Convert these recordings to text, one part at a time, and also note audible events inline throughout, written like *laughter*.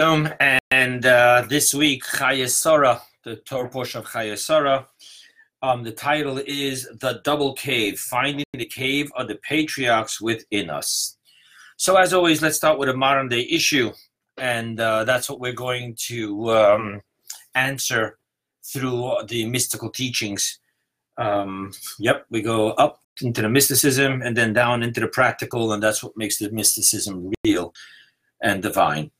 Um, and uh, this week, Chaya Sarah, the Torah portion of Chaya Sarah, um, the title is The Double Cave Finding the Cave of the Patriarchs Within Us. So, as always, let's start with a modern day issue. And uh, that's what we're going to um, answer through the mystical teachings. Um, yep, we go up into the mysticism and then down into the practical, and that's what makes the mysticism real and divine.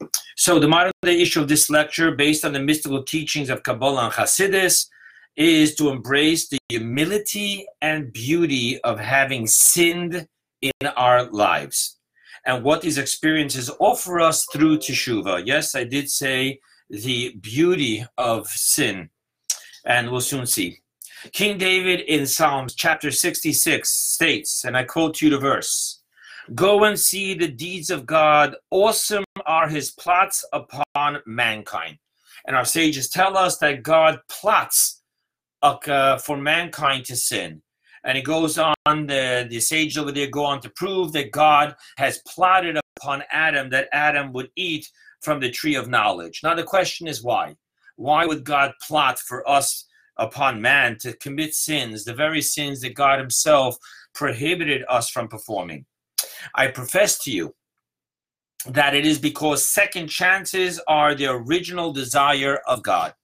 So, the modern day issue of this lecture, based on the mystical teachings of Kabbalah and Hasidus, is to embrace the humility and beauty of having sinned in our lives and what these experiences offer us through teshuva. Yes, I did say the beauty of sin, and we'll soon see. King David in Psalms chapter 66 states, and I quote you the verse Go and see the deeds of God. Awesome are his plots upon mankind. And our sages tell us that God plots uh, for mankind to sin. And it goes on, the, the sages over there go on to prove that God has plotted upon Adam that Adam would eat from the tree of knowledge. Now, the question is why? Why would God plot for us upon man to commit sins, the very sins that God Himself prohibited us from performing? I profess to you that it is because second chances are the original desire of God.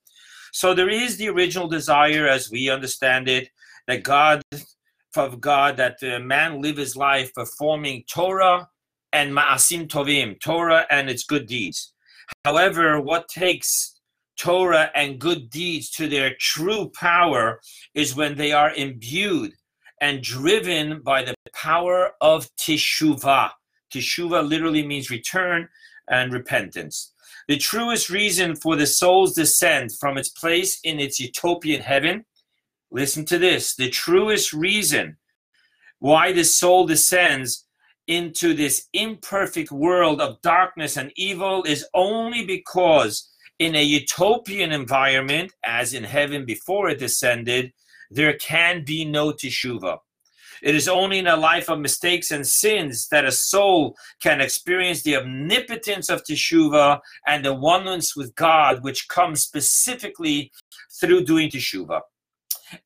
So there is the original desire, as we understand it, that God, of God, that the man live his life performing Torah and Ma'asim Tovim, Torah and its good deeds. However, what takes Torah and good deeds to their true power is when they are imbued and driven by the power of teshuvah. Teshuvah literally means return and repentance. The truest reason for the soul's descent from its place in its utopian heaven, listen to this the truest reason why the soul descends into this imperfect world of darkness and evil is only because in a utopian environment, as in heaven before it descended, there can be no teshuva. It is only in a life of mistakes and sins that a soul can experience the omnipotence of teshuva and the oneness with God, which comes specifically through doing teshuva.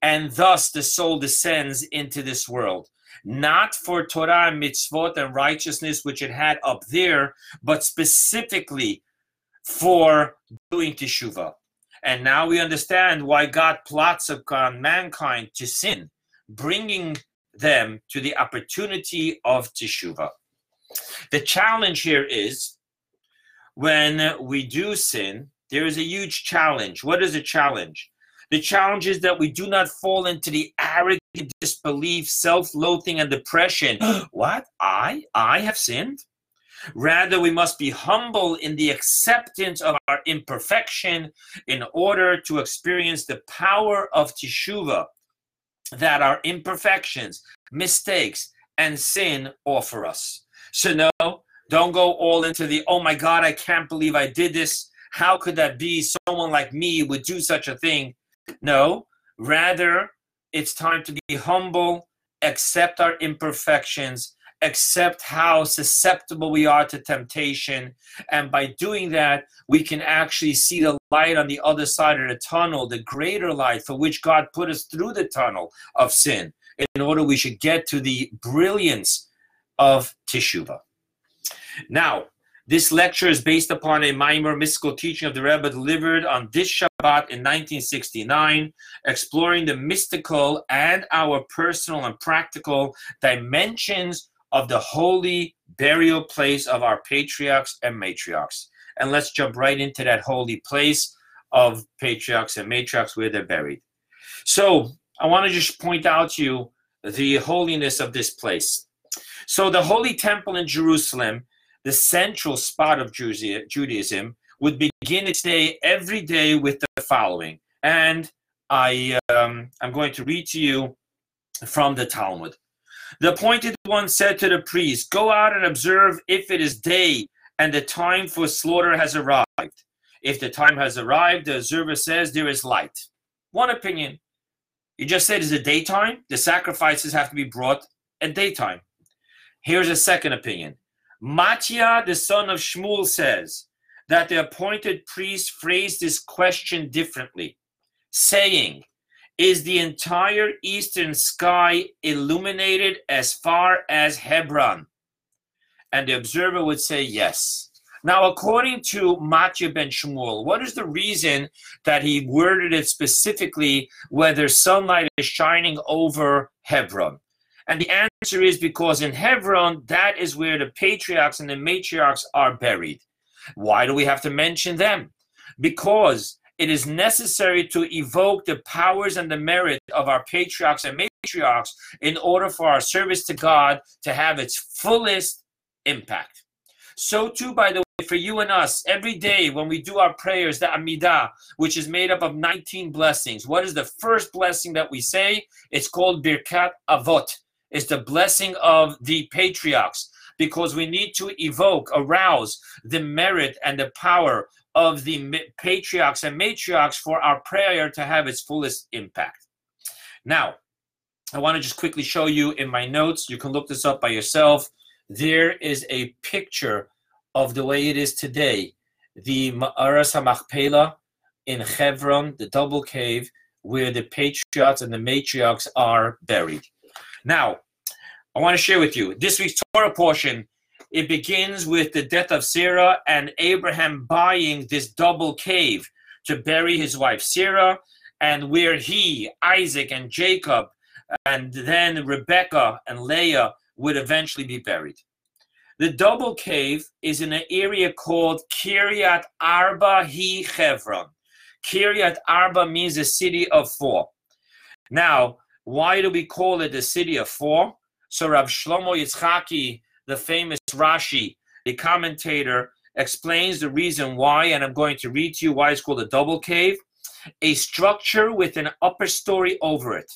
And thus the soul descends into this world, not for Torah and mitzvot and righteousness, which it had up there, but specifically for doing teshuva. And now we understand why God plots upon mankind to sin, bringing them to the opportunity of teshuva. The challenge here is when we do sin, there is a huge challenge. What is the challenge? The challenge is that we do not fall into the arrogant disbelief, self-loathing, and depression. *gasps* what? I? I have sinned? Rather, we must be humble in the acceptance of our imperfection in order to experience the power of teshuva that our imperfections, mistakes, and sin offer us. So, no, don't go all into the, oh my God, I can't believe I did this. How could that be? Someone like me would do such a thing. No, rather, it's time to be humble, accept our imperfections, accept how susceptible we are to temptation. And by doing that, we can actually see the light on the other side of the tunnel, the greater light for which God put us through the tunnel of sin, in order we should get to the brilliance of Teshuvah. Now, this lecture is based upon a Maimar mystical teaching of the Rebbe delivered on this Shabbat in 1969, exploring the mystical and our personal and practical dimensions of the holy burial place of our patriarchs and matriarchs. And let's jump right into that holy place of patriarchs and matriarchs where they're buried. So I want to just point out to you the holiness of this place. So the Holy Temple in Jerusalem, the central spot of Judaism, would begin its day every day with the following. And I, um, I'm going to read to you from the Talmud. The appointed one said to the priest, Go out and observe if it is day and the time for slaughter has arrived. If the time has arrived, the observer says there is light. One opinion. You just said it's a daytime. The sacrifices have to be brought at daytime. Here's a second opinion. Mattia, the son of Shmuel, says that the appointed priest phrased this question differently, saying, Is the entire eastern sky illuminated as far as Hebron? And the observer would say, Yes. Now, according to Matya ben Shmuel, what is the reason that he worded it specifically whether sunlight is shining over Hebron? And the answer is because in Hebron, that is where the patriarchs and the matriarchs are buried. Why do we have to mention them? Because it is necessary to evoke the powers and the merit of our patriarchs and matriarchs in order for our service to God to have its fullest impact. So, too, by the way, for you and us, every day when we do our prayers, the Amidah, which is made up of 19 blessings, what is the first blessing that we say? It's called Birkat Avot. It's the blessing of the patriarchs because we need to evoke, arouse the merit and the power of the patriarchs and matriarchs for our prayer to have its fullest impact. Now, I want to just quickly show you in my notes. You can look this up by yourself. There is a picture of the way it is today. The Ma'aras HaMachpelah in Hebron, the double cave, where the patriarchs and the matriarchs are buried. Now, I want to share with you this week's Torah portion. It begins with the death of Sarah and Abraham buying this double cave to bury his wife Sarah, and where he, Isaac, and Jacob, and then Rebecca and Leah would eventually be buried. The double cave is in an area called Kiryat Arba Hi Hebron. Kiryat Arba means the city of four. Now, why do we call it the city of four? So Rav Shlomo Yitzchaki, the famous Rashi, the commentator, explains the reason why, and I'm going to read to you why it's called a double cave. A structure with an upper story over it.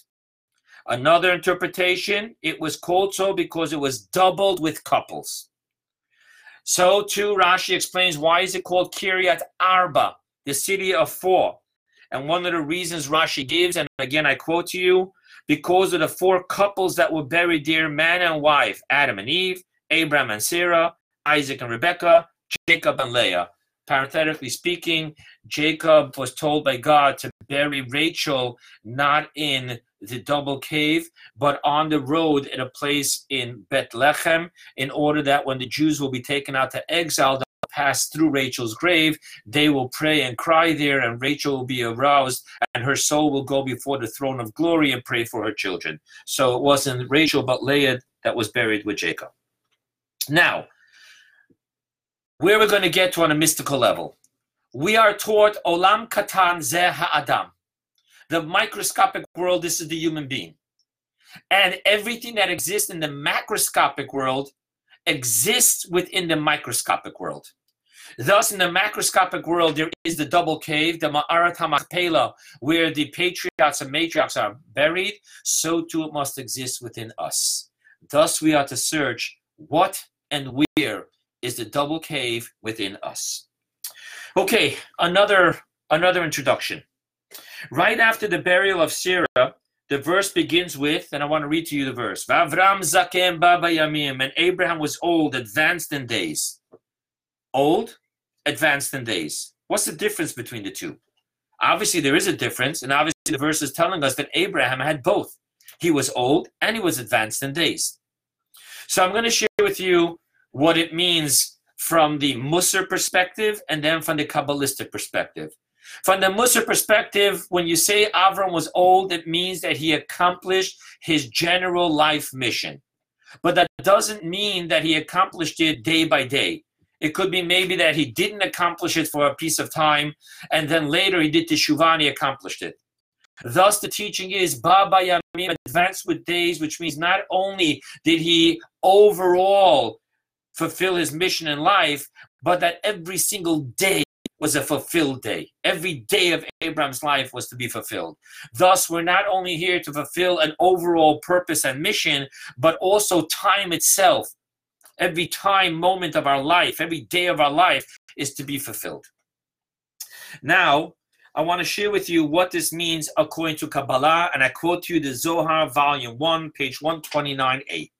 Another interpretation, it was called so because it was doubled with couples. So too, Rashi explains why is it called Kiryat Arba, the city of four. And one of the reasons Rashi gives, and again I quote to you, because of the four couples that were buried there man and wife, Adam and Eve, Abraham and Sarah, Isaac and Rebekah, Jacob and Leah. Parenthetically speaking, Jacob was told by God to bury Rachel not in the double cave, but on the road at a place in Bethlehem, in order that when the Jews will be taken out to exile, to pass through Rachel's grave, they will pray and cry there, and Rachel will be aroused, and her soul will go before the throne of glory and pray for her children. So it wasn't Rachel, but Leah that was buried with Jacob. Now, where we're going to get to on a mystical level, we are taught Olam Katan Zeh Ha'adam. The microscopic world, this is the human being. And everything that exists in the macroscopic world exists within the microscopic world. Thus, in the macroscopic world, there is the double cave, the Ma'arat HaMachpelah, where the patriarchs and matriarchs are buried. So too it must exist within us. Thus, we are to search what and where is the double cave within us. Okay, another another introduction. Right after the burial of Sarah, the verse begins with, and I want to read to you the verse. Vavram zakem baba yamim, and Abraham was old, advanced in days. Old, advanced in days. What's the difference between the two? Obviously, there is a difference, and obviously, the verse is telling us that Abraham had both. He was old and he was advanced in days. So, I'm going to share with you what it means from the Musar perspective and then from the Kabbalistic perspective. From the Musar perspective, when you say Avram was old, it means that he accomplished his general life mission. But that doesn't mean that he accomplished it day by day. It could be maybe that he didn't accomplish it for a piece of time, and then later he did teshuvah and he accomplished it. Thus, the teaching is Baba Yamim, advanced with days, which means not only did he overall fulfill his mission in life, but that every single day was a fulfilled day. Every day of Abraham's life was to be fulfilled. Thus, we're not only here to fulfill an overall purpose and mission, but also time itself every time, moment of our life, every day of our life is to be fulfilled. Now, I want to share with you what this means according to Kabbalah, and I quote to you the Zohar, volume 1, page 129a.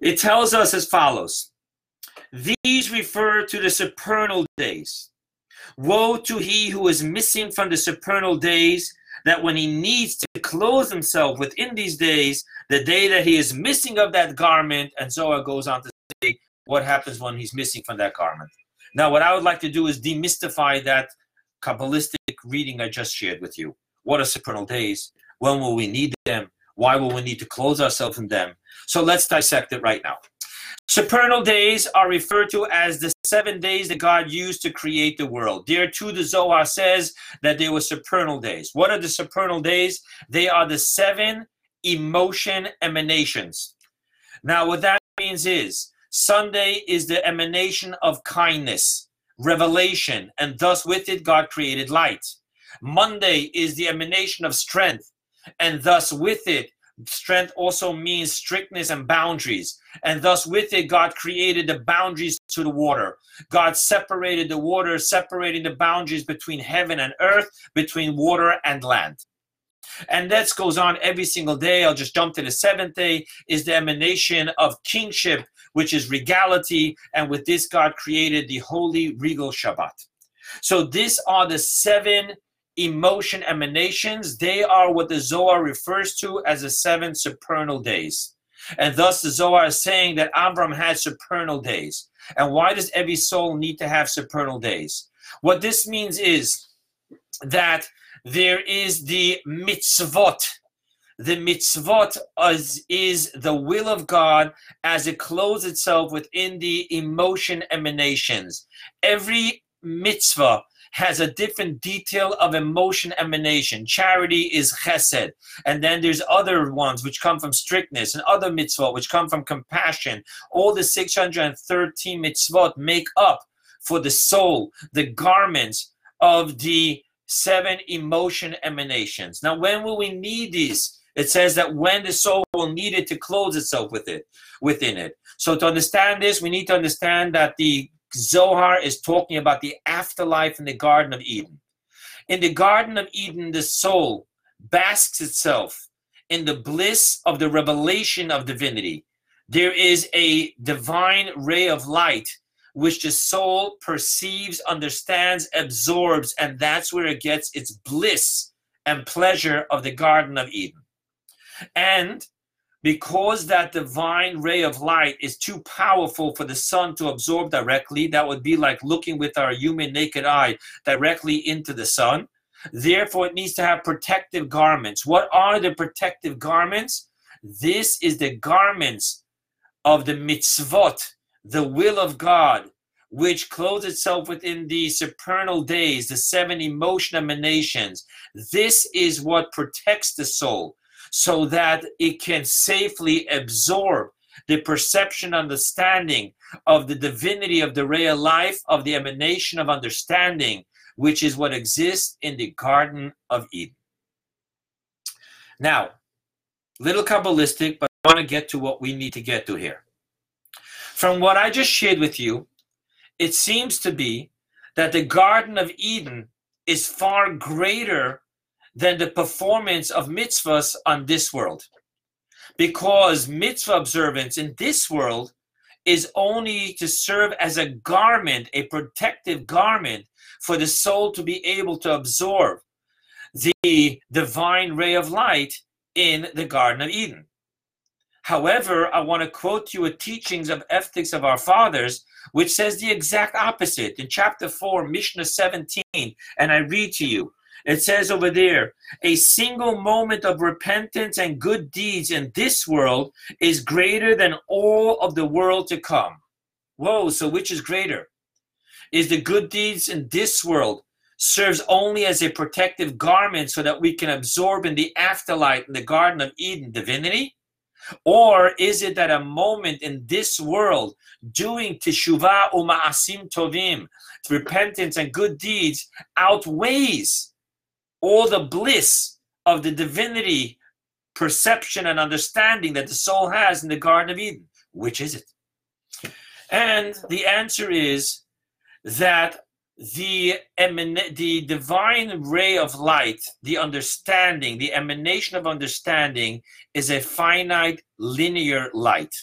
It tells us as follows These refer to the supernal days. Woe to he who is missing from the supernal days, that when he needs to clothe himself within these days, the day that he is missing of that garment, and Zohar goes on to say what happens when he's missing from that garment. Now, what I would like to do is demystify that Kabbalistic reading I just shared with you. What are supernal days? When will we need them? Why will we need to clothe ourselves in them? So let's dissect it right now. Supernal days are referred to as the seven days that God used to create the world. There too, the Zohar says that they were supernal days. What are the supernal days? They are the seven emotion emanations. Now, what that means is Sunday is the emanation of kindness, revelation, and thus with it, God created light. Monday is the emanation of strength, and thus with it, strength also means strictness and boundaries. And thus, with it, God created the boundaries to the water. God separated the water, separating the boundaries between heaven and earth, between water and land. And that goes on every single day. I'll just jump to the seventh day, is the emanation of kingship, which is regality. And with this, God created the holy regal Shabbat. So, these are the seven emotion emanations. They are what the Zohar refers to as the seven supernal days. And thus, the Zohar is saying that Avram had supernal days. And why does every soul need to have supernal days? What this means is that there is the mitzvot. The mitzvot is, is the will of God as it clothes itself within the emotion emanations. Every mitzvah has a different detail of emotion emanation. Charity is chesed. And then there's other ones which come from strictness and other mitzvot which come from compassion. All the 613 mitzvot make up for the soul, the garments of the seven emotion emanations. Now, when will we need these? It says that when the soul will need it to clothe itself with it, within it. So to understand this, we need to understand that the Zohar is talking about the afterlife in the Garden of Eden. In the Garden of Eden, the soul basks itself in the bliss of the revelation of divinity. There is a divine ray of light which the soul perceives, understands, absorbs, and that's where it gets its bliss and pleasure of the Garden of Eden. And because that divine ray of light is too powerful for the sun to absorb directly, that would be like looking with our human naked eye directly into the sun. Therefore, it needs to have protective garments. What are the protective garments? This is the garments of the mitzvot, the will of God, which clothes itself within the supernal days, the seven emotion emanations. This is what protects the soul so that it can safely absorb the perception understanding of the divinity of the of life of the emanation of understanding which is what exists in the garden of eden. Now little kabbalistic but i want to get to what we need to get to here. From what i just shared with you it seems to be that the garden of eden is far greater than the performance of mitzvahs on this world. Because mitzvah observance in this world is only to serve as a garment, a protective garment for the soul to be able to absorb the divine ray of light in the Garden of Eden. However, I want to quote you a teachings of ethics of our fathers, which says the exact opposite in chapter 4, Mishnah 17, and I read to you. It says over there, a single moment of repentance and good deeds in this world is greater than all of the world to come. Whoa, so which is greater? Is the good deeds in this world serves only as a protective garment so that we can absorb in the afterlife in the Garden of Eden divinity? Or is it that a moment in this world doing teshuvah uma'asim tovim, repentance and good deeds outweighs all the bliss of the divinity perception and understanding that the soul has in the Garden of Eden. Which is it? And the answer is that the the divine ray of light, the understanding, the emanation of understanding is a finite linear light.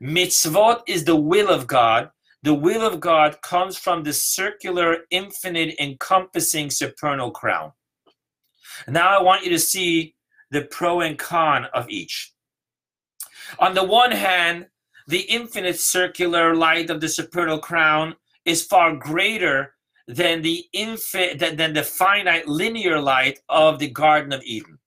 Mitzvot is the will of God. The will of God comes from the circular, infinite, encompassing supernal crown. Now I want you to see the pro and con of each. On the one hand, the infinite circular light of the supernal crown is far greater than the infinite than, than the finite linear light of the Garden of Eden.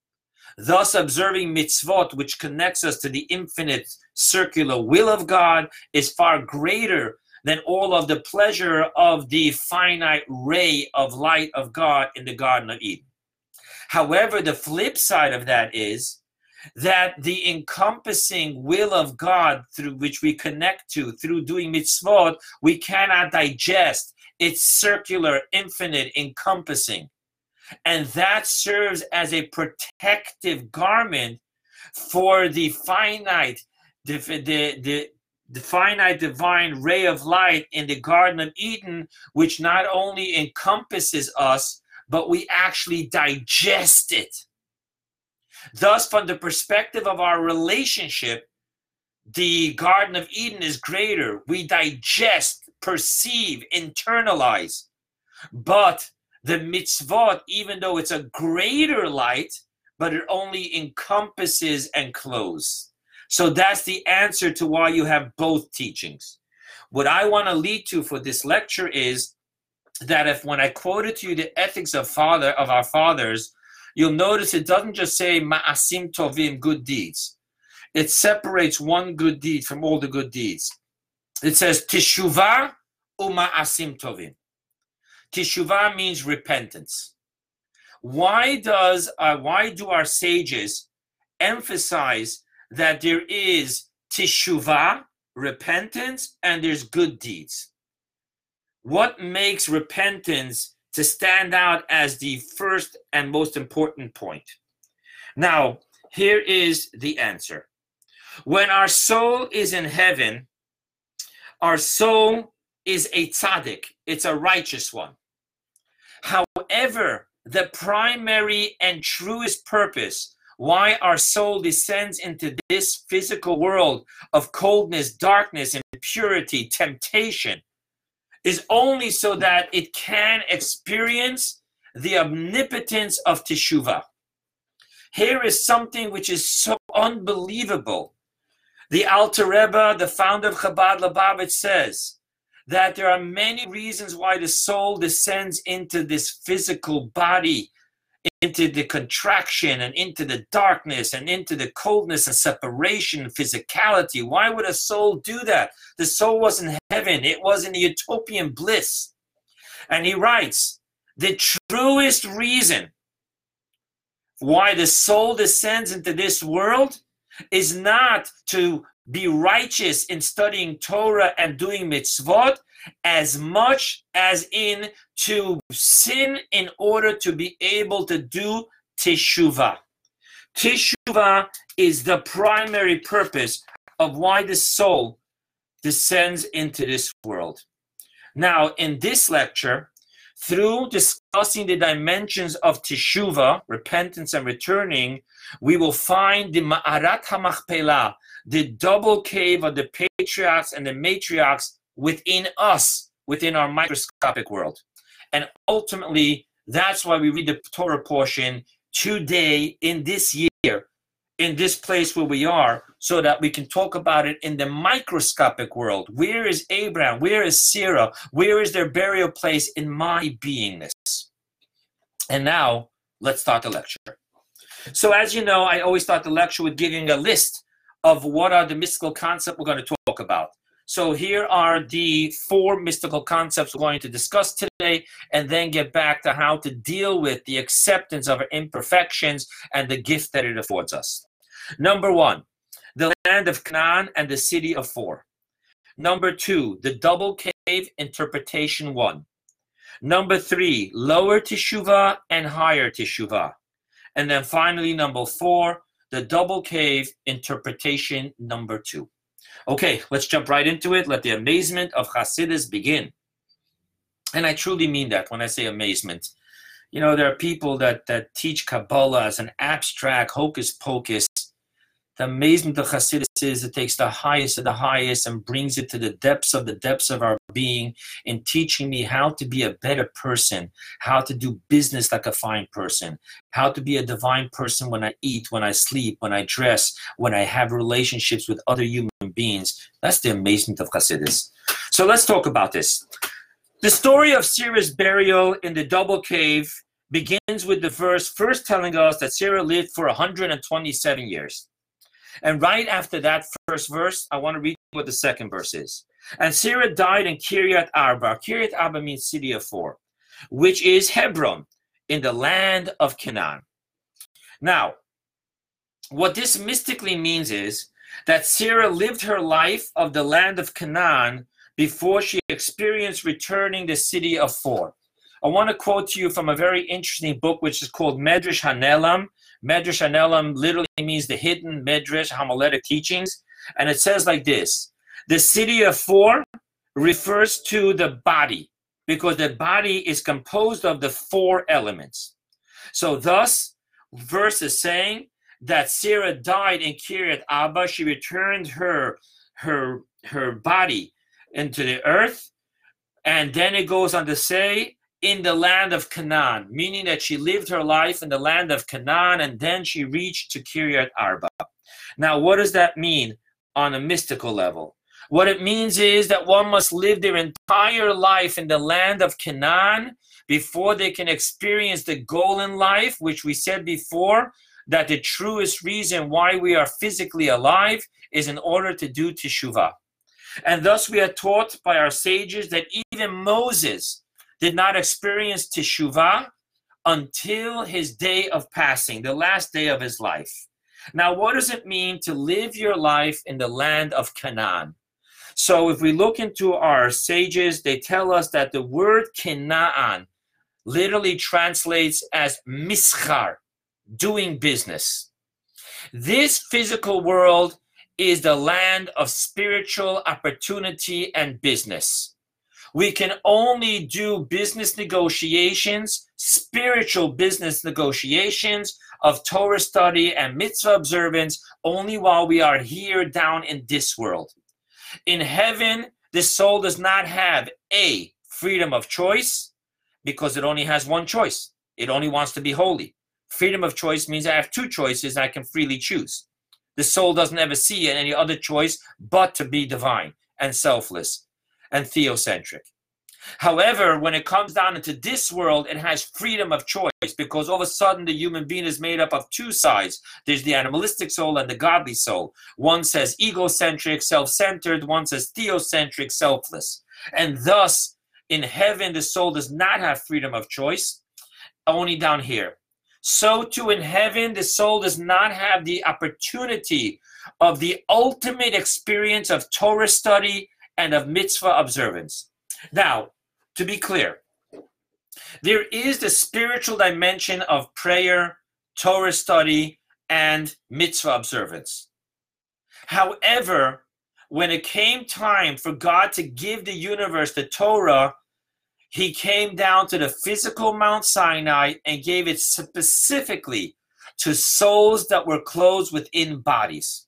Thus, observing mitzvot, which connects us to the infinite circular will of God, is far greater than all of the pleasure of the finite ray of light of God in the Garden of Eden. However, the flip side of that is that the encompassing will of God through which we connect to through doing mitzvot, we cannot digest. It's circular, infinite, encompassing. And that serves as a protective garment for the finite, the, the, the, the finite divine ray of light in the Garden of Eden, which not only encompasses us, but we actually digest it. Thus, from the perspective of our relationship, the Garden of Eden is greater. We digest, perceive, internalize. But the mitzvot, even though it's a greater light, but it only encompasses and closes. So that's the answer to why you have both teachings. What I want to lead to for this lecture is that if when I quoted to you the ethics of father of our fathers, you'll notice it doesn't just say ma'asim tovim, good deeds. It separates one good deed from all the good deeds. It says teshuvah uma'asim tovim. Teshuvah means repentance. Why does uh, why do our sages emphasize that there is teshuvah, repentance, and there's good deeds? What makes repentance to stand out as the first and most important point? Now, here is the answer. When our soul is in heaven, our soul is a tzaddik, it's a righteous one. However, the primary and truest purpose why our soul descends into this physical world of coldness, darkness, impurity, temptation is only so that it can experience the omnipotence of Teshuvah. Here is something which is so unbelievable. The Alter Rebbe, the founder of Chabad Lubavitch, says that there are many reasons why the soul descends into this physical body, into the contraction and into the darkness and into the coldness and separation physicality. Why would a soul do that? The soul was in heaven, it was in the utopian bliss. And he writes, the truest reason why the soul descends into this world is not to be righteous in studying Torah and doing mitzvot as much as in to sin in order to be able to do teshuvah. Teshuvah is the primary purpose of why the soul descends into this world. Now, in this lecture, through discussing the dimensions of teshuvah, repentance and returning, we will find the Ma'arat HaMachpelah, the double cave of the patriarchs and the matriarchs within us, within our microscopic world. And ultimately, that's why we read the Torah portion today in this year, in this place where we are, so that we can talk about it in the microscopic world. Where is Abraham? Where is Sarah? Where is their burial place in my beingness? And now, let's start the lecture. So, as you know, I always start the lecture with giving a list of what are the mystical concepts we're going to talk about. So here are the four mystical concepts we're going to discuss today and then get back to how to deal with the acceptance of our imperfections and the gift that it affords us. Number one, the land of Canaan and the city of four. Number two, the double cave interpretation one. Number three, lower Teshuvah and higher Teshuvah. And then finally, number four, the double cave interpretation number two. Okay, let's jump right into it. Let the amazement of Hasidus begin. And I truly mean that when I say amazement. You know, there are people that, that teach Kabbalah as an abstract hocus pocus. The amazement of Hasidus is it takes the highest of the highest and brings it to the depths of the depths of our being in teaching me how to be a better person, how to do business like a fine person, how to be a divine person when I eat, when I sleep, when I dress, when I have relationships with other human beings. That's the amazement of Hasidus. So let's talk about this. The story of Sarah's burial in the double cave begins with the verse first telling us that Sarah lived for 127 years. And right after that first verse, I want to read what the second verse is. And Sarah died in Kiryat Arba. Kiryat Arba means city of four, which is Hebron in the land of Canaan. Now, what this mystically means is that Sarah lived her life of the land of Canaan before she experienced returning the city of four. I want to quote to you from a very interesting book, which is called Medrash Hanelam. Medrash Hanelam literally means the hidden Medrash, homiletic teachings. And it says like this The city of four refers to the body because the body is composed of the four elements. So, thus, verse is saying that Sarah died in Kiryat Arba. She returned her her her body into the earth, and then it goes on to say in the land of Canaan, meaning that she lived her life in the land of Canaan and then she reached to Kiryat Arba. Now, what does that mean on a mystical level? What it means is that one must live their entire life in the land of Canaan before they can experience the goal in life, which we said before, that the truest reason why we are physically alive is in order to do teshuvah. And thus we are taught by our sages that even Moses, did not experience teshuvah until his day of passing, the last day of his life. Now, what does it mean to live your life in the land of Canaan? So, if we look into our sages, they tell us that the word Canaan literally translates as mischar, doing business. This physical world is the land of spiritual opportunity and business. We can only do business negotiations, spiritual business negotiations of Torah study and mitzvah observance only while we are here down in this world. In heaven, the soul does not have a freedom of choice because it only has one choice. It only wants to be holy. Freedom of choice means I have two choices I can freely choose. The soul doesn't ever see any other choice but to be divine and selfless and theocentric. However, when it comes down into this world, it has freedom of choice because all of a sudden the human being is made up of two sides. There's the animalistic soul and the godly soul. One says egocentric, self centered, one says theocentric, selfless. And thus, in heaven, the soul does not have freedom of choice, only down here. So, too, in heaven, the soul does not have the opportunity of the ultimate experience of Torah study and of mitzvah observance. Now, to be clear, there is the spiritual dimension of prayer, Torah study, and mitzvah observance. However, when it came time for God to give the universe the Torah, he came down to the physical Mount Sinai and gave it specifically to souls that were closed within bodies.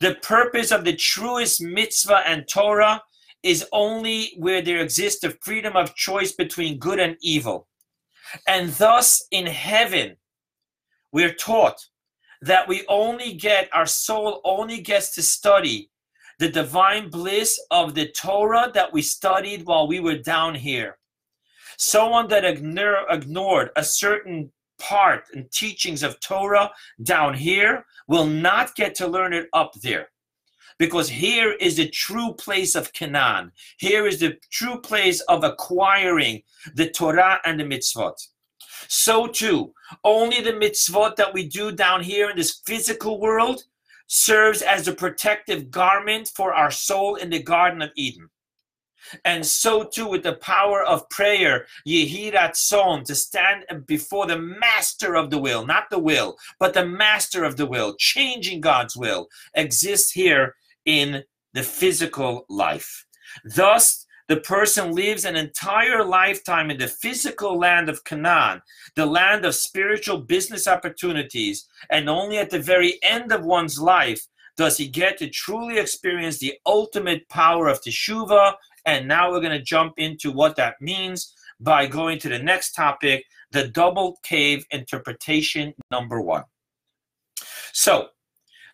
The purpose of the truest mitzvah and Torah is only where there exists the freedom of choice between good and evil. And thus, in heaven, we're taught that we only get, our soul only gets to study the divine bliss of the Torah that we studied while we were down here. Someone that ignored a certain part and teachings of Torah down here will not get to learn it up there. Because here is the true place of Canaan. Here is the true place of acquiring the Torah and the mitzvot. So too, only the mitzvot that we do down here in this physical world serves as a protective garment for our soul in the Garden of Eden. And so too with the power of prayer, Yehi Ratzon, to stand before the master of the will, not the will, but the master of the will, changing God's will, exists here in the physical life. Thus, the person lives an entire lifetime in the physical land of Canaan, the land of spiritual business opportunities, and only at the very end of one's life does he get to truly experience the ultimate power of Teshuvah. And now we're going to jump into what that means by going to the next topic the double cave interpretation number one. So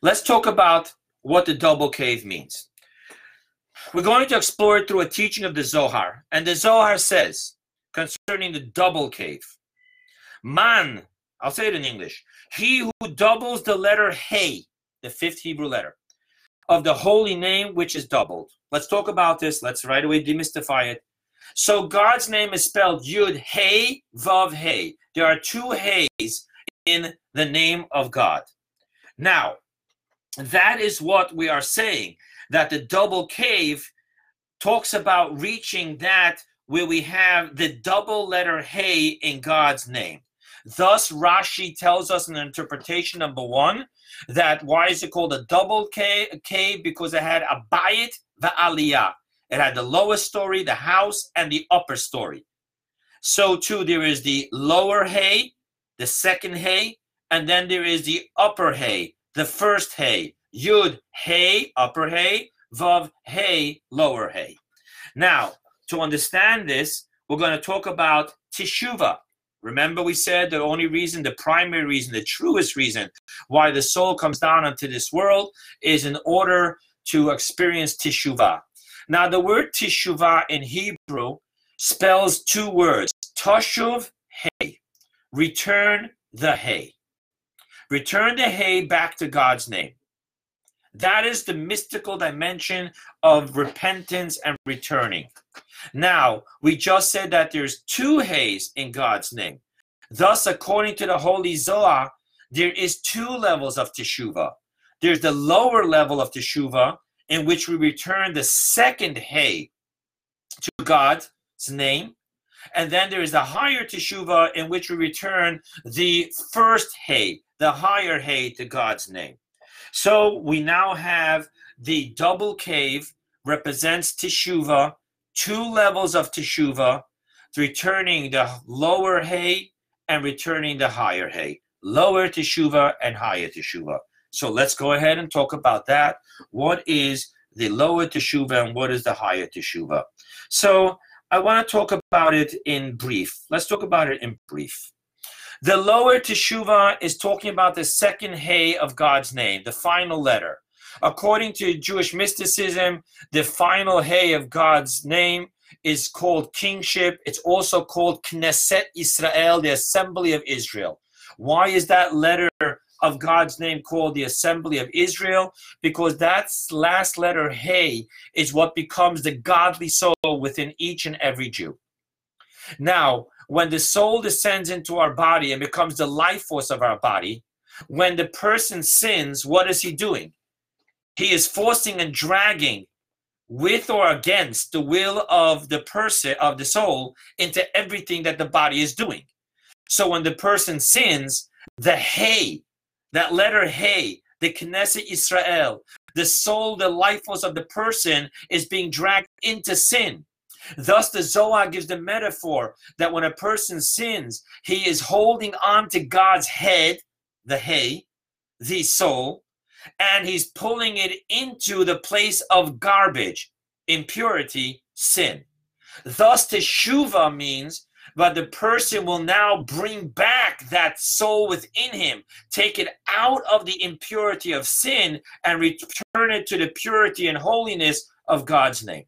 let's talk about what the double cave means. We're going to explore it through a teaching of the Zohar. And the Zohar says concerning the double cave Man, I'll say it in English, he who doubles the letter Hey the fifth Hebrew letter of the holy name which is doubled. Let's talk about this. Let's right away demystify it. So God's name is spelled Yud Hey Vav Hey. There are two Heys in the name of God. Now, that is what we are saying that the double cave talks about reaching that where we have the double letter Hey in God's name. Thus, Rashi tells us in interpretation number one that why is it called a double cave? cave? Because it had a bayit va'aliyah. It had the lowest story, the house, and the upper story. So too, there is the lower hay, the second hay, and then there is the upper hay, the first hay. Yud hay, upper hay, vav hay, lower hay. Now, to understand this, we're going to talk about teshuvah. Remember, we said the only reason, the primary reason, the truest reason why the soul comes down onto this world is in order to experience teshuvah. Now, the word teshuvah in Hebrew spells two words tashuv hay, return the hay. Return the hay back to God's name. That is the mystical dimension of repentance and returning. Now, we just said that there's two hays in God's name. Thus, according to the Holy Zohar, there is two levels of teshuvah. There's the lower level of teshuvah, in which we return the second hay to God's name. And then there is the higher teshuvah, in which we return the first hay, the higher hay to God's name. So we now have the double cave represents teshuvah two levels of teshuva, returning the lower hay and returning the higher hay. Lower teshuva and higher teshuva. So let's go ahead and talk about that. What is the lower teshuva and what is the higher teshuva? So I want to talk about it in brief. Let's talk about it in brief. The lower teshuva is talking about the second hay of God's name, the final letter. According to Jewish mysticism, the final hay of God's name is called kingship. It's also called Knesset Israel, the assembly of Israel. Why is that letter of God's name called the assembly of Israel? Because that last letter, Hey, is what becomes the godly soul within each and every Jew. Now, when the soul descends into our body and becomes the life force of our body, when the person sins, what is he doing? He is forcing and dragging with or against the will of the person of the soul into everything that the body is doing. So when the person sins, the hey, that letter hey, the Knesset Israel, the soul, the life force of the person is being dragged into sin. Thus, the Zohar gives the metaphor that when a person sins, he is holding on to God's head, the hay, the soul, and he's pulling it into the place of garbage, impurity, sin. Thus, teshuva means but the person will now bring back that soul within him, take it out of the impurity of sin, and return it to the purity and holiness of God's name.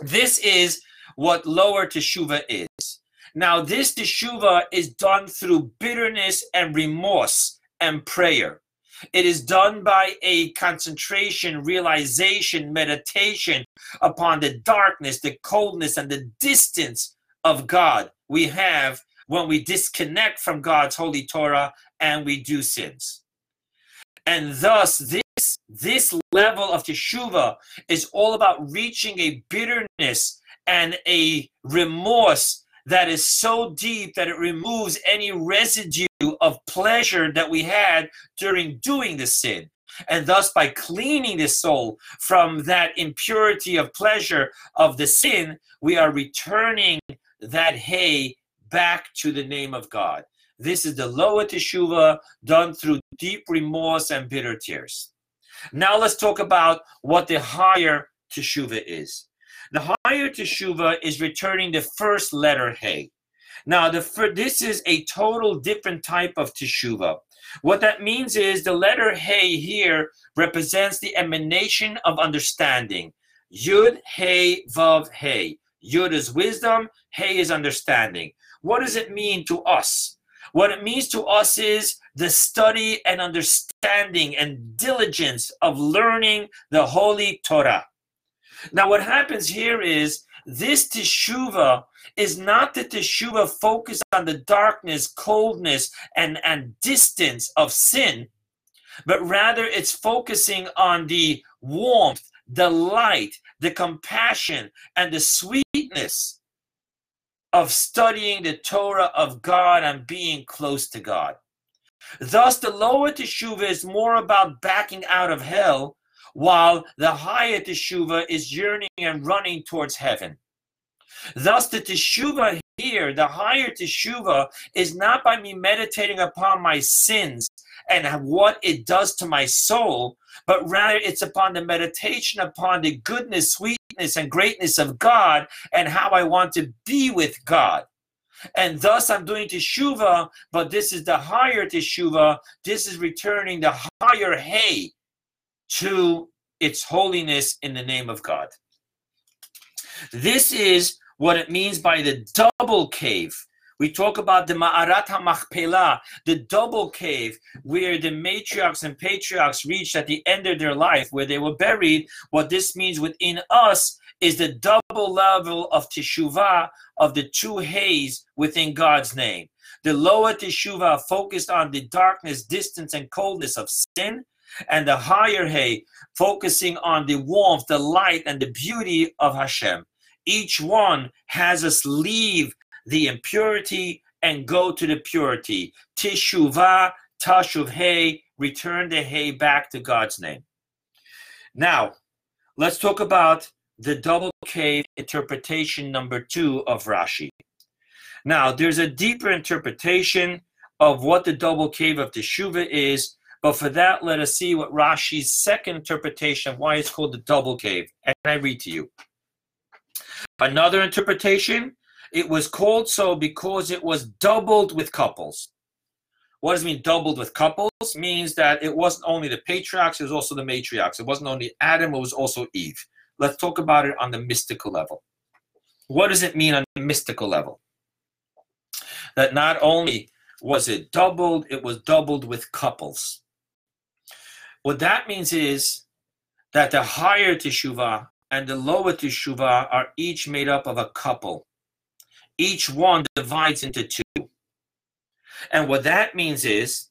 This is what lower teshuva is. Now, this teshuva is done through bitterness and remorse and prayer. It is done by a concentration, realization, meditation upon the darkness, the coldness, and the distance of God we have when we disconnect from God's holy Torah and we do sins. And thus, this, this level of teshuva is all about reaching a bitterness and a remorse that is so deep that it removes any residue of pleasure that we had during doing the sin. And thus, by cleaning the soul from that impurity of pleasure of the sin, we are returning that hay back to the name of God. This is the lower teshuva done through deep remorse and bitter tears. Now let's talk about what the higher teshuva is. The higher teshuva is returning the first letter hey. Now, the this is a total different type of teshuva. What that means is the letter hey here represents the emanation of understanding. Yud, hey, vav, hey. Yud is wisdom, hey is understanding. What does it mean to us? What it means to us is the study and understanding and diligence of learning the Holy Torah. Now, what happens here is this teshuva is not the teshuva focused on the darkness, coldness, and, and distance of sin, but rather it's focusing on the warmth, the light, the compassion, and the sweetness of studying the Torah of God and being close to God. Thus, the lower teshuva is more about backing out of hell, while the higher teshuva is yearning and running towards heaven. Thus, the teshuva here, the higher teshuva, is not by me meditating upon my sins and what it does to my soul, but rather it's upon the meditation upon the goodness, sweetness, and greatness of God and how I want to be with God. And thus I'm doing teshuva, but this is the higher teshuva. This is returning the higher hay to its holiness in the name of God. This is what it means by the double cave. We talk about the Ma'arat HaMachpelah, the double cave, where the matriarchs and patriarchs reached at the end of their life, where they were buried. What this means within us is the double level of teshuvah of the two hays within God's name. The lower teshuvah focused on the darkness, distance, and coldness of sin, and the higher hay focusing on the warmth, the light, and the beauty of Hashem. Each one has us leave the impurity and go to the purity. Teshuvah, tashuv hay, return the hay back to God's name. Now, let's talk about the double cave interpretation number two of Rashi. Now, there's a deeper interpretation of what the double cave of Teshuvah is, but for that, let us see what Rashi's second interpretation of why it's called the double cave. And I read to you. Another interpretation it was called so because it was doubled with couples. What does it mean doubled with couples? Means that it wasn't only the patriarchs, it was also the matriarchs. It wasn't only Adam, it was also Eve. Let's talk about it on the mystical level. What does it mean on the mystical level? That not only was it doubled, it was doubled with couples. What that means is that the higher teshuvah and the lower teshuvah are each made up of a couple each one divides into two. And what that means is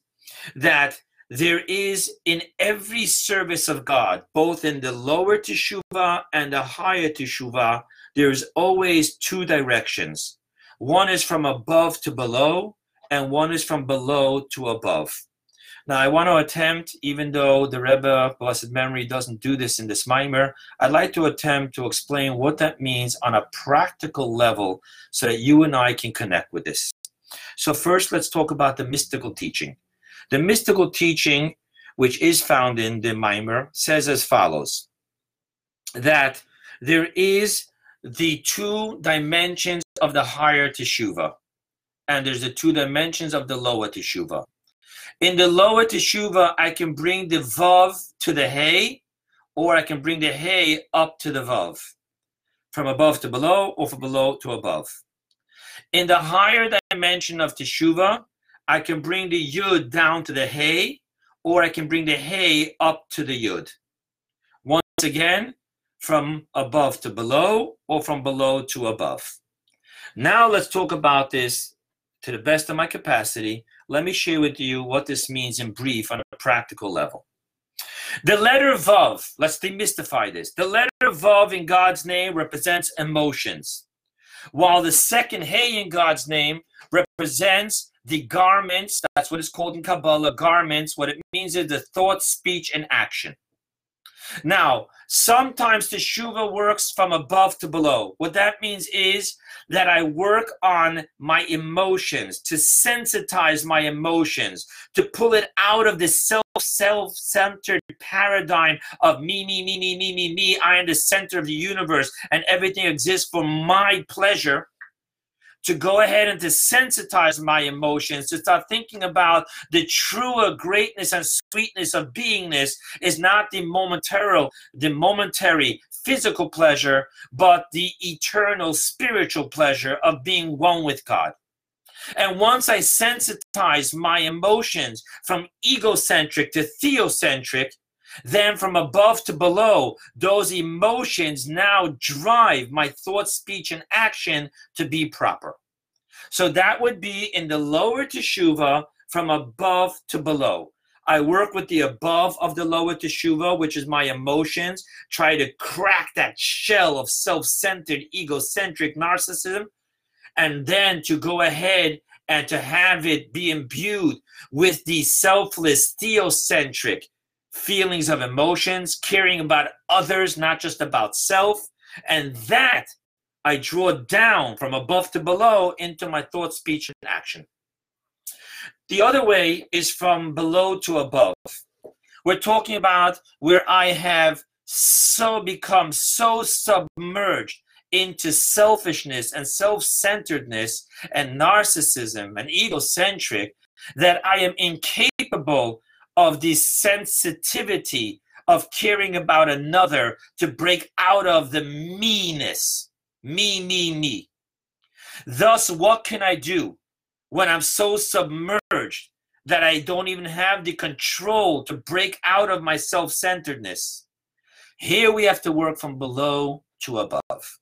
that there is in every service of God, both in the lower teshuvah and the higher teshuvah, there's always two directions. One is from above to below, and one is from below to above. Now, I want to attempt, even though the Rebbe, blessed memory, doesn't do this in this mimer, I'd like to attempt to explain what that means on a practical level so that you and I can connect with this. So, first, let's talk about the mystical teaching. The mystical teaching, which is found in the mimer, says as follows that there is the two dimensions of the higher teshuva, and there's the two dimensions of the lower teshuva. In the lower teshuva, I can bring the vav to the hay, or I can bring the hay up to the vav, from above to below, or from below to above. In the higher dimension of teshuva, I can bring the yud down to the hay, or I can bring the hay up to the yud. Once again, from above to below, or from below to above. Now let's talk about this to the best of my capacity let me share with you what this means in brief on a practical level. The letter Vav, let's demystify this. The letter Vav in God's name represents emotions, while the second Hey in God's name represents the garments, that's what it's called in Kabbalah, garments, what it means is the thought, speech, and action. Now, sometimes teshuva works from above to below. What that means is that I work on my emotions, to sensitize my emotions, to pull it out of this self self centered paradigm of me, me, me, me, me, me, me. I am the center of the universe and everything exists for my pleasure to go ahead and to sensitize my emotions, to start thinking about the truer greatness and sweetness of beingness is not the momentary, the momentary physical pleasure, but the eternal spiritual pleasure of being one with God. And once I sensitize my emotions from egocentric to theocentric, then from above to below, those emotions now drive my thought, speech, and action to be proper. So that would be in the lower teshuva from above to below. I work with the above of the lower teshuva, which is my emotions, try to crack that shell of self centered, egocentric narcissism, and then to go ahead and to have it be imbued with the selfless, theocentric, feelings of emotions, caring about others, not just about self. And that I draw down from above to below into my thought, speech, and action. The other way is from below to above. We're talking about where I have so become so submerged into selfishness and self centeredness and narcissism and egocentric that I am incapable of the sensitivity of caring about another to break out of the meanness. Me, me, me. Thus, what can I do when I'm so submerged that I don't even have the control to break out of my self centeredness? Here we have to work from below to above.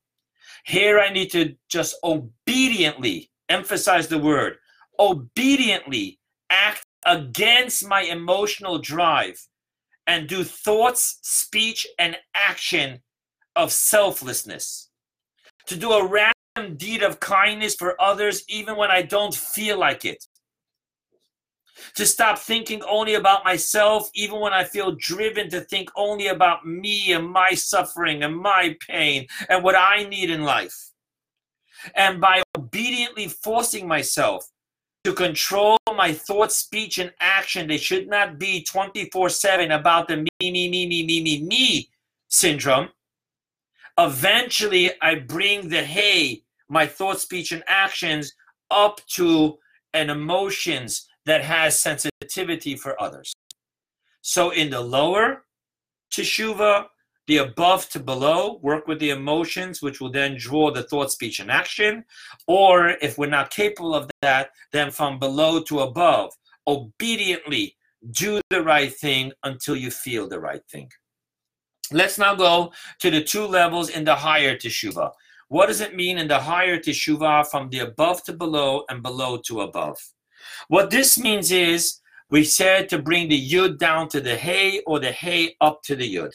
Here I need to just obediently emphasize the word obediently act against my emotional drive and do thoughts, speech, and action of selflessness. To do a random deed of kindness for others even when I don't feel like it. To stop thinking only about myself even when I feel driven to think only about me and my suffering and my pain and what I need in life. And by obediently forcing myself to control my thought, speech, and action. They should not be 24 7 about the me, me, me, me, me, me, me syndrome. Eventually, I bring the hey, my thought, speech, and actions up to an emotions that has sensitivity for others. So in the lower teshuva, the above to below, work with the emotions, which will then draw the thought, speech, and action. Or if we're not capable of that, then from below to above, obediently do the right thing until you feel the right thing. Let's now go to the two levels in the higher teshuva. What does it mean in the higher teshuva from the above to below and below to above? What this means is we said to bring the yud down to the hay or the hay up to the yud.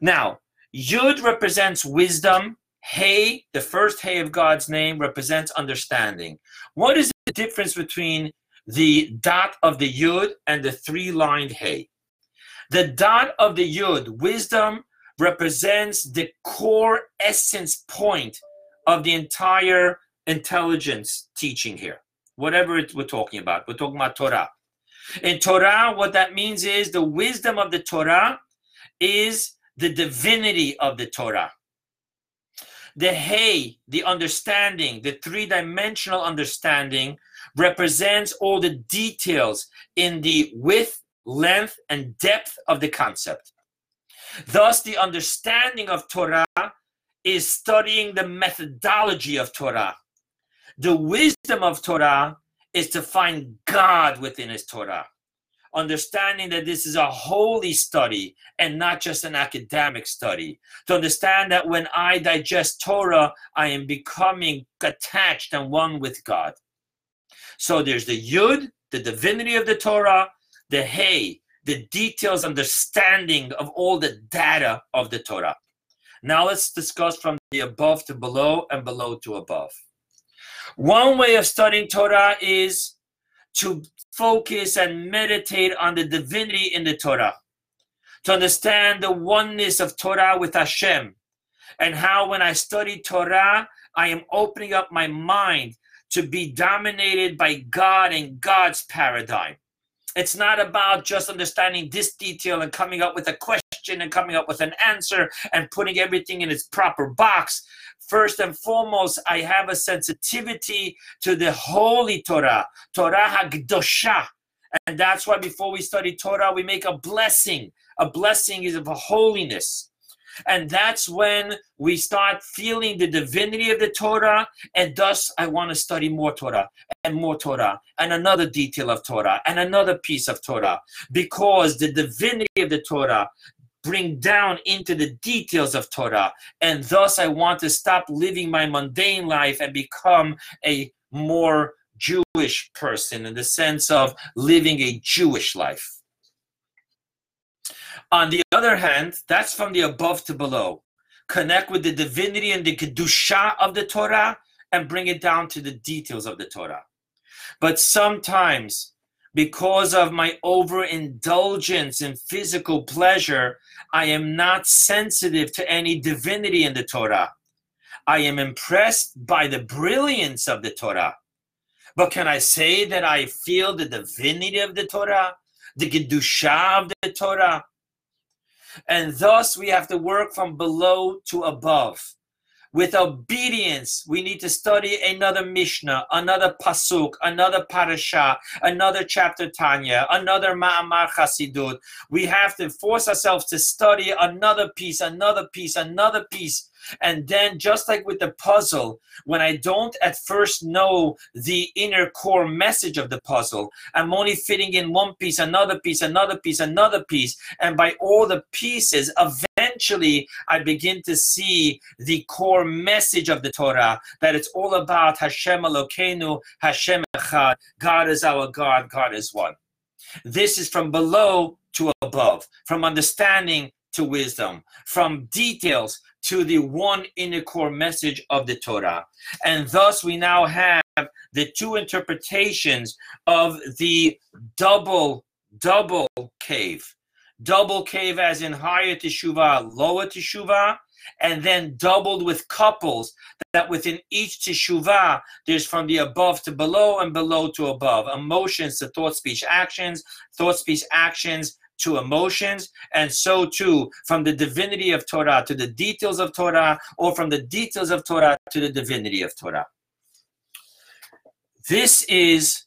Now, Yud represents wisdom. Hey, the first Hey of God's name, represents understanding. What is the difference between the dot of the Yud and the three lined Hey? The dot of the Yud, wisdom, represents the core essence point of the entire intelligence teaching here. Whatever we're talking about, we're talking about Torah. In Torah, what that means is the wisdom of the Torah is the divinity of the Torah. The Hey, the understanding, the three dimensional understanding, represents all the details in the width, length, and depth of the concept. Thus, the understanding of Torah is studying the methodology of Torah. The wisdom of Torah is to find God within His Torah understanding that this is a holy study and not just an academic study. To understand that when I digest Torah, I am becoming attached and one with God. So there's the Yud, the divinity of the Torah, the Hey, the details, understanding of all the data of the Torah. Now let's discuss from the above to below and below to above. One way of studying Torah is to focus and meditate on the divinity in the Torah, to understand the oneness of Torah with Hashem, and how when I study Torah, I am opening up my mind to be dominated by God and God's paradigm. It's not about just understanding this detail and coming up with a question and coming up with an answer and putting everything in its proper box. First and foremost, I have a sensitivity to the holy Torah, Torah HaKedosha. And that's why before we study Torah, we make a blessing. A blessing is of holiness. And that's when we start feeling the divinity of the Torah. And thus, I want to study more Torah and more Torah and another detail of Torah and another piece of Torah because the divinity of the Torah bring down into the details of Torah. And thus, I want to stop living my mundane life and become a more Jewish person in the sense of living a Jewish life. On the other hand, that's from the above to below. Connect with the divinity and the kedusha of the Torah and bring it down to the details of the Torah. But sometimes, because of my overindulgence in physical pleasure, I am not sensitive to any divinity in the Torah. I am impressed by the brilliance of the Torah. But can I say that I feel the divinity of the Torah, the kedusha of the Torah? And thus we have to work from below to above. With obedience, we need to study another Mishnah, another Pasuk, another Parasha, another chapter Tanya, another Ma'amar Chasidut. We have to force ourselves to study another piece, another piece, another piece and then, just like with the puzzle, when I don't at first know the inner core message of the puzzle, I'm only fitting in one piece, another piece, another piece, another piece. And by all the pieces, eventually I begin to see the core message of the Torah that it's all about Hashem Elokeinu, Hashem Echad. God is our God, God is one. This is from below to above, from understanding to wisdom, from details to the one inner core message of the Torah. And thus we now have the two interpretations of the double, double cave. Double cave as in higher teshuvah, lower teshuvah, and then doubled with couples that within each teshuvah there's from the above to below and below to above emotions to thought speech actions thought speech actions to emotions, and so too from the divinity of Torah to the details of Torah, or from the details of Torah to the divinity of Torah. This is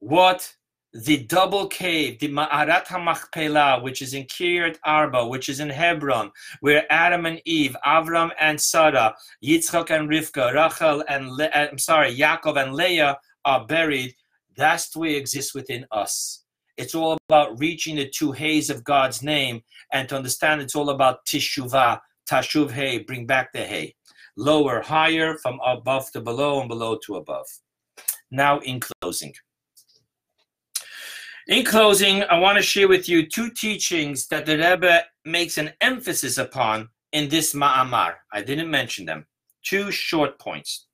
what the double cave, the Ma'arat HaMachpelah, which is in Kiryat Arba, which is in Hebron, where Adam and Eve, Avram and Sarah, Yitzchak and Rivka, Rachel and Le- uh, I'm sorry, Yaakov and Leah are buried. That's the way it exists within us. It's all about reaching the two hays of God's name and to understand it's all about teshuvah, tashuv hay, bring back the hay. Lower, higher, from above to below and below to above. Now, in closing. In closing, I want to share with you two teachings that the Rebbe makes an emphasis upon in this Ma'amar. I didn't mention them. Two short points.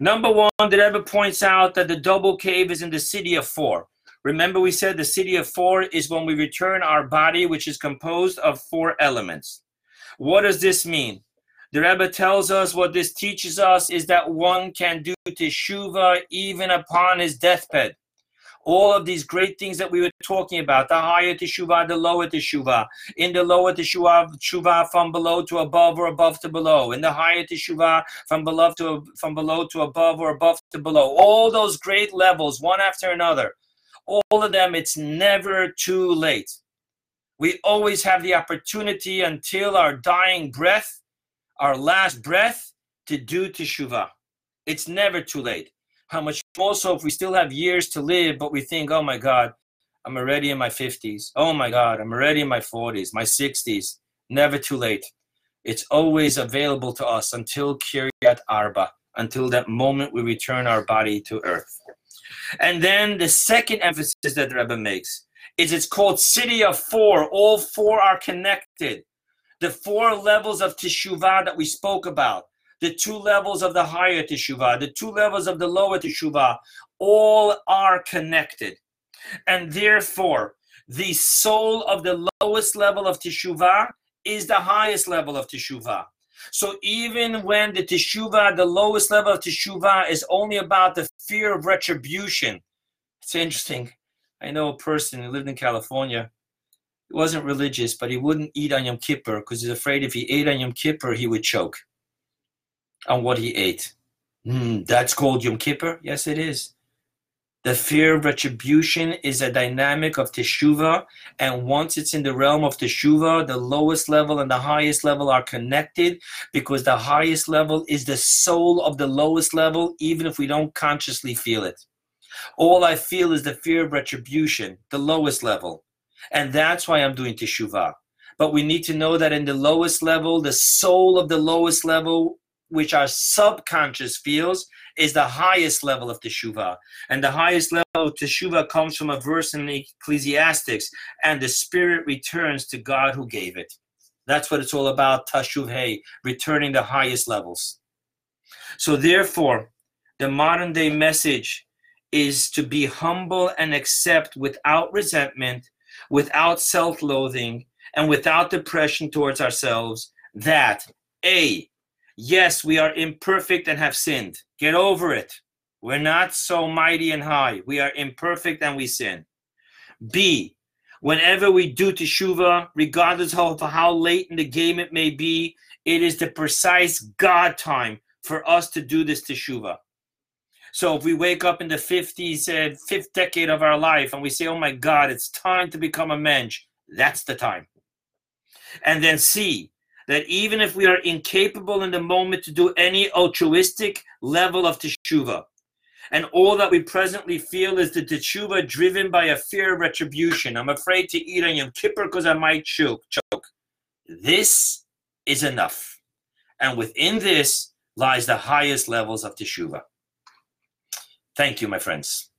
Number one, the Rebbe points out that the double cave is in the city of four. Remember, we said the city of four is when we return our body, which is composed of four elements. What does this mean? The Rebbe tells us what this teaches us is that one can do teshuva even upon his deathbed. All of these great things that we were talking about, the higher teshuva, the lower teshuva, in the lower teshuva, teshuva from below to above or above to below, in the higher teshuva from below to from below to above or above to below. All those great levels, one after another all of them, it's never too late. We always have the opportunity until our dying breath, our last breath, to do teshuvah. It's never too late. How much more so if we still have years to live, but we think, oh my God, I'm already in my 50s. Oh my God, I'm already in my 40s, my 60s. Never too late. It's always available to us until Kiryat Arba, until that moment we return our body to earth. And then the second emphasis that the Rebbe makes is it's called City of Four. All four are connected. The four levels of Teshuvah that we spoke about, the two levels of the higher Teshuvah, the two levels of the lower Teshuvah, all are connected. And therefore, the soul of the lowest level of teshuvah is the highest level of teshuvah. So even when the teshuvah, the lowest level of teshuvah, is only about the fear of retribution, it's interesting. I know a person who lived in California. He wasn't religious, but he wouldn't eat on Yom Kippur because he's afraid if he ate on Yom Kippur, he would choke on what he ate. Mm, that's called Yom Kippur? Yes, it is. The fear of retribution is a dynamic of teshuva, and once it's in the realm of teshuva, the lowest level and the highest level are connected because the highest level is the soul of the lowest level, even if we don't consciously feel it. All I feel is the fear of retribution, the lowest level, and that's why I'm doing teshuva. But we need to know that in the lowest level, the soul of the lowest level which our subconscious feels is the highest level of teshuva. And the highest level of teshuva comes from a verse in Ecclesiastes, and the spirit returns to God who gave it. That's what it's all about, tashuv returning the highest levels. So therefore, the modern day message is to be humble and accept without resentment, without self-loathing, and without depression towards ourselves that A, Yes, we are imperfect and have sinned. Get over it. We're not so mighty and high. We are imperfect and we sin. B, whenever we do teshuva, regardless of how late in the game it may be, it is the precise God time for us to do this teshuva. So if we wake up in the 50s, uh, fifth decade of our life, and we say, oh my God, it's time to become a mensch, that's the time. And then C, that even if we are incapable in the moment to do any altruistic level of teshuva, and all that we presently feel is the teshuva driven by a fear of retribution. I'm afraid to eat on Yom Kippur because I might choke. choke. This is enough. And within this lies the highest levels of teshuva. Thank you, my friends.